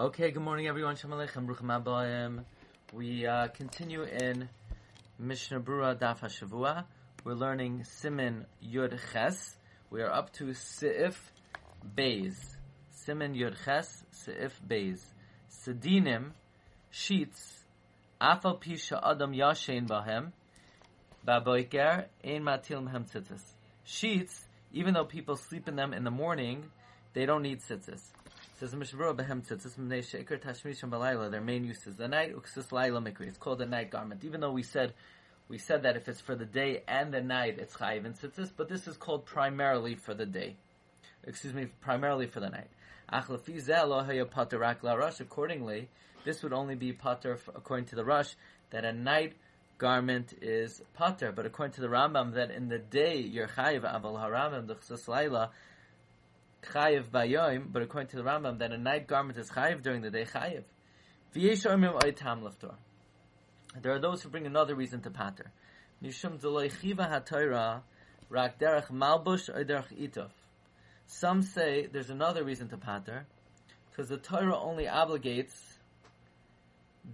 Okay, good morning everyone. Shalom Aleichem, Bruchim Abayim. We uh, continue in Mishnah Brura Daf HaShavua. We're learning Simin Yud Ches. We are up to Seif Beis. Simin Yud Ches, Seif Beis. Sedinim, sheets, Afal Pisha Adam Yashen Bahem, Baboiker, Ein Matil Mehem Tzitzis. Sheets, even though people sleep in them in the morning, they don't need tzitzis. Says Mishnah Behem Tzitzis Mnei Sheker Tashmishim Balayla. Their main use is the night Uksis Laila Mikri. It's called a night garment. Even though we said we said that if it's for the day and the night, it's chayiv and tzitzis, but this is called primarily for the day. Excuse me, primarily for the night. Accordingly, this would only be pater according to the Rosh that a night garment is pater, but according to the Rambam that in the day you're chayiv aval haramim the chayiv bayoim, but according to the Rambam, that a night garment is chayiv during the day chayiv. There are those who bring another reason to pater. Some say there's another reason to pater, because the Torah only obligates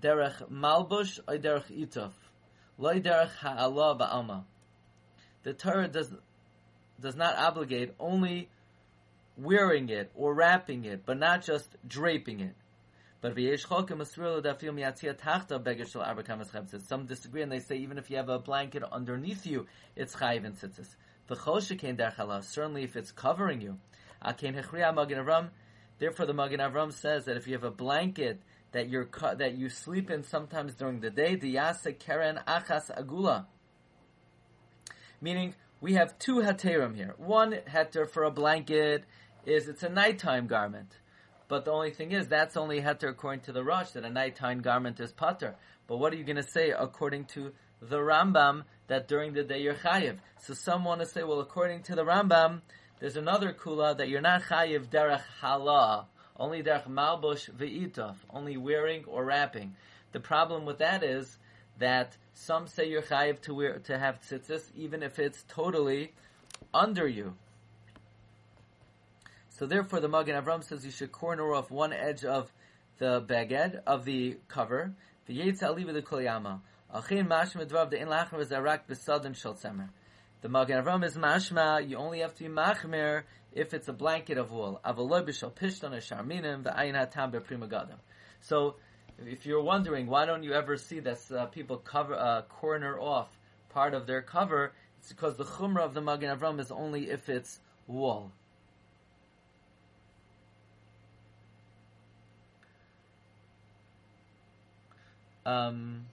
derech malbush or derech itof, loy derech ha'ala ba'alma. The Torah does does not obligate only wearing it or wrapping it, but not just draping it. But some disagree and they say even if you have a blanket underneath you, it's chayiv and tzitzis. Certainly if it's covering you. Therefore the Magen Avram says that if you have a blanket that you that you sleep in sometimes during the day, yasa keren achas agula. Meaning we have two heterim here. One heter for a blanket is it's a nighttime garment. But the only thing is, that's only heter according to the Rosh, that a nighttime garment is pater. But what are you going to say according to the Rambam, that during the day you're chayiv? So some want to say, well, according to the Rambam, there's another kula that you're not chayiv derech halah, only derech malbush ve'itov, only wearing or wrapping. The problem with that is that some say you're chayiv to wear to have tzitzis, even if it's totally under you. So therefore, the Magen Avram says you should corner off one edge of the baged of the cover. The Yetz Aliva the Kolyama. Achin mashma dvav the in lachmer zarak besadin shel tzemer. The Magen Avram is mashma. You only have to be machmer if it's a blanket of wool. Avaloy b'shal pishton or sharminim v'ayin hatam be'prima gadam. So, if you're wondering why don't you ever see that uh, people cover uh, corner off part of their cover, it's because the chumrah of the Magen Avram is only if it's wool. Um,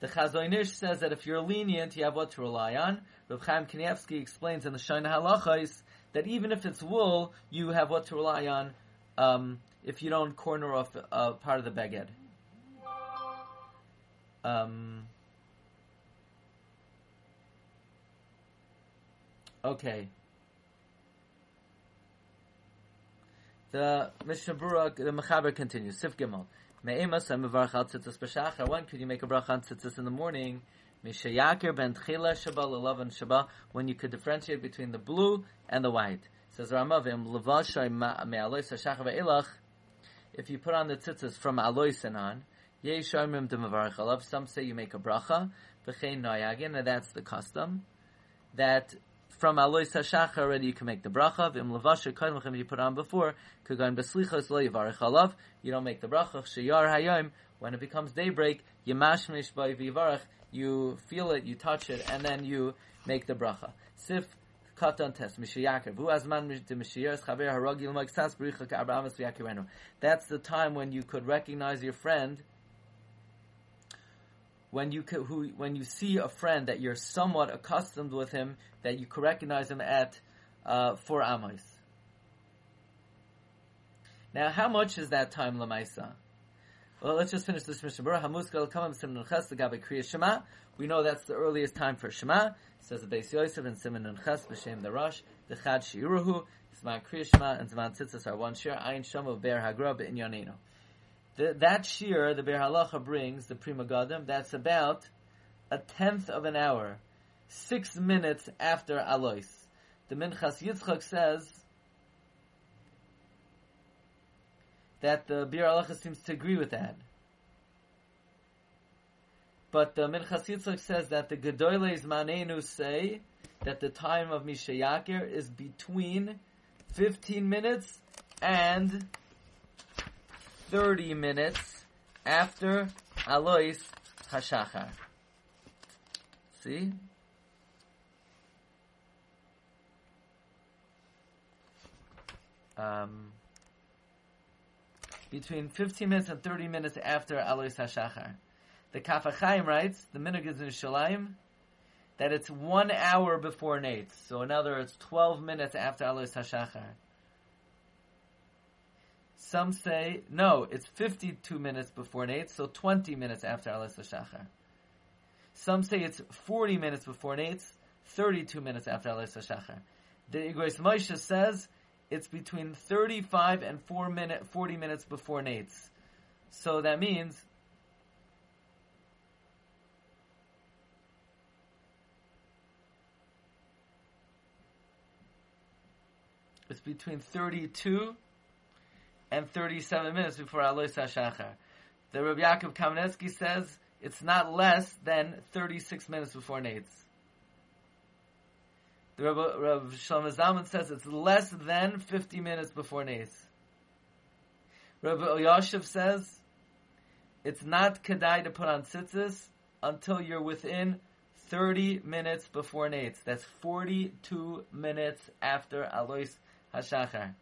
the Chazon Ish says that if you're lenient, you have what to rely on. Rav Chaim Kanievsky explains in the Shoneh Halachos that even if it's wool, you have what to rely on um, if you don't corner off uh, part of the beged. Um, okay. The Mishnah Berurah, the Mechaber continues. Sif Gimel. Me'emas mevarach al tzitzis b'shachar. When could you make a bracha on tzitzis in the morning? Mishayakir ben tchila shaba lelavan shaba. When you could differentiate between the blue and the white. Says Ramavim levashay me'alois hashachar ve'elach. If you put on the tzitzis from alois and on, yeisharmim de mevarach alav. Some say you make a bracha. V'chein noyagin, and that's the custom. That from Alois Hashach already you can make the bracha. V'im levasha kaimachem you put on before. Kagan beslichas lo yivarech alav. You don't make the bracha. Sheyar hayom. When it becomes daybreak, yemashmish by vivarech. You feel it, you touch it, and then you make the bracha. Sif katan chaver. That's the time when you could recognize your friend when you who, when you see a friend that you're somewhat accustomed with him, that you could recognize him at uh, four amos. Now, how much is that time lamaisa? Well, let's just finish this. We know that's the earliest time for shema. Says the Beis Yosef and simon ches b'shem the Rosh the Chad shiruhu Zman kriya shema and Zman tzitzis are one share. Ayin shama ber hagra be'inyanenu. The, that shear the Ber Halacha brings, the Prima Gadim, that's about a tenth of an hour, six minutes after Alois. The Minchas Yitzchak says that the Bir Alacha seems to agree with that. But the Minchas Yitzchak says that the Gedoyles Manenu say that the time of Mishayakir is between 15 minutes and 30 minutes after Alois Hashachar. See? Um, between 15 minutes and 30 minutes after Alois HaShachar. The Kaf HaChaim writes, the Minog is in that it's one hour before Nates. So in other words, 12 minutes after Alois HaShachar. Some say, no, it's 52 minutes before Nates, so 20 minutes after Alois HaShachar. Some say it's 40 minutes before Nates, 32 minutes after Alois HaShachar. The Igros Moshe says it's between 35 and 4 minute, 40 minutes before Nates. So that means it's between 32 and 37 minutes before Alois HaShachar. The Rabbi Yaakov Kamenetsky says it's not less than 36 minutes before Nates. The Rabbi, Rabbi Shlomo Zalman says it's less than 50 minutes before Nates. Rabbi Elyashiv says it's not kedai to put on tzitzis until you're within 30 minutes before Nates. That's 42 minutes after Alois Hashachar.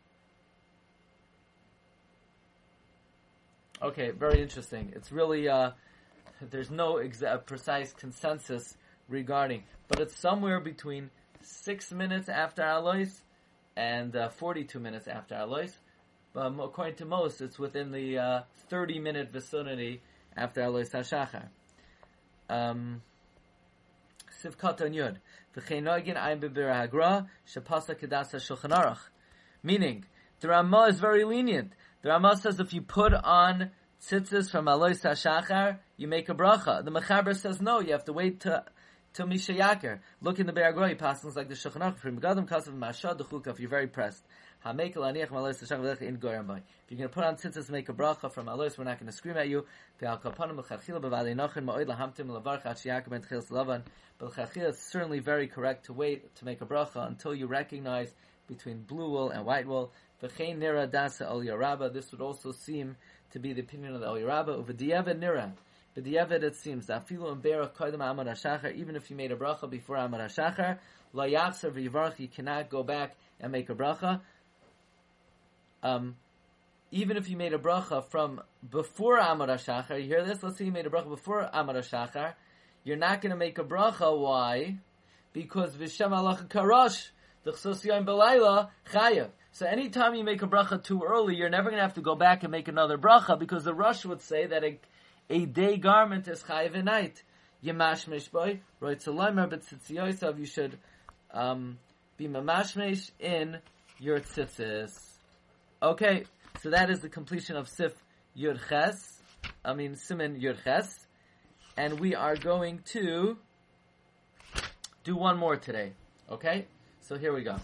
Okay, very interesting. It's really uh, there's no precise consensus regarding, but it's somewhere between six minutes after Alois and uh, 42 minutes after Alois. But according to most, it's within the uh, 30 minute vicinity after Alois Hashachar. Um, Sivkat on Yud. V'cheinogin ayin bebir hagra shepasa kedasa shulchan aruch. Meaning, the Ramah is very lenient. The Ramah says if you put on tzitzis from Alois Hashachar, you make a bracha. The Mechaber says no, you have to wait to till Misha Yaker. Look in the he passes like the Shulchan. From Gadim Kasav Mashad Duchuka, if you're very pressed. If you're going to put on tzitzis, make a bracha from Alois, we're not going to scream at you. But is certainly very correct to wait to make a bracha until you recognize between blue wool and white wool. V'chein Nira Dasa El Yaraba. This would also seem to be the opinion of the Yaraba. Uv'diyeva Nira. But it seems, amar hashachar, even if you made a bracha before amar hashachar, la yachzer v'yivarach, you cannot go back and make a bracha. Um, even if you made a bracha from before amar hashachar, you hear this? Let's say you made a bracha before amar hashachar, you're not going to make a bracha. Why? Because v'shem alach karash, the chsos belayla chayav. So anytime you make a bracha too early, you're never going to have to go back and make another bracha because the Rosh would say that a a day garment is chayiv a night. Yemash boy, right to leimer, but tzitziyosav, you should um, be mamashmesh in your tzitzis. Okay, so that is the completion of Sif Yud Ches, I mean Siman Yud Ches, and we are going to do one more today. Okay, so here we go.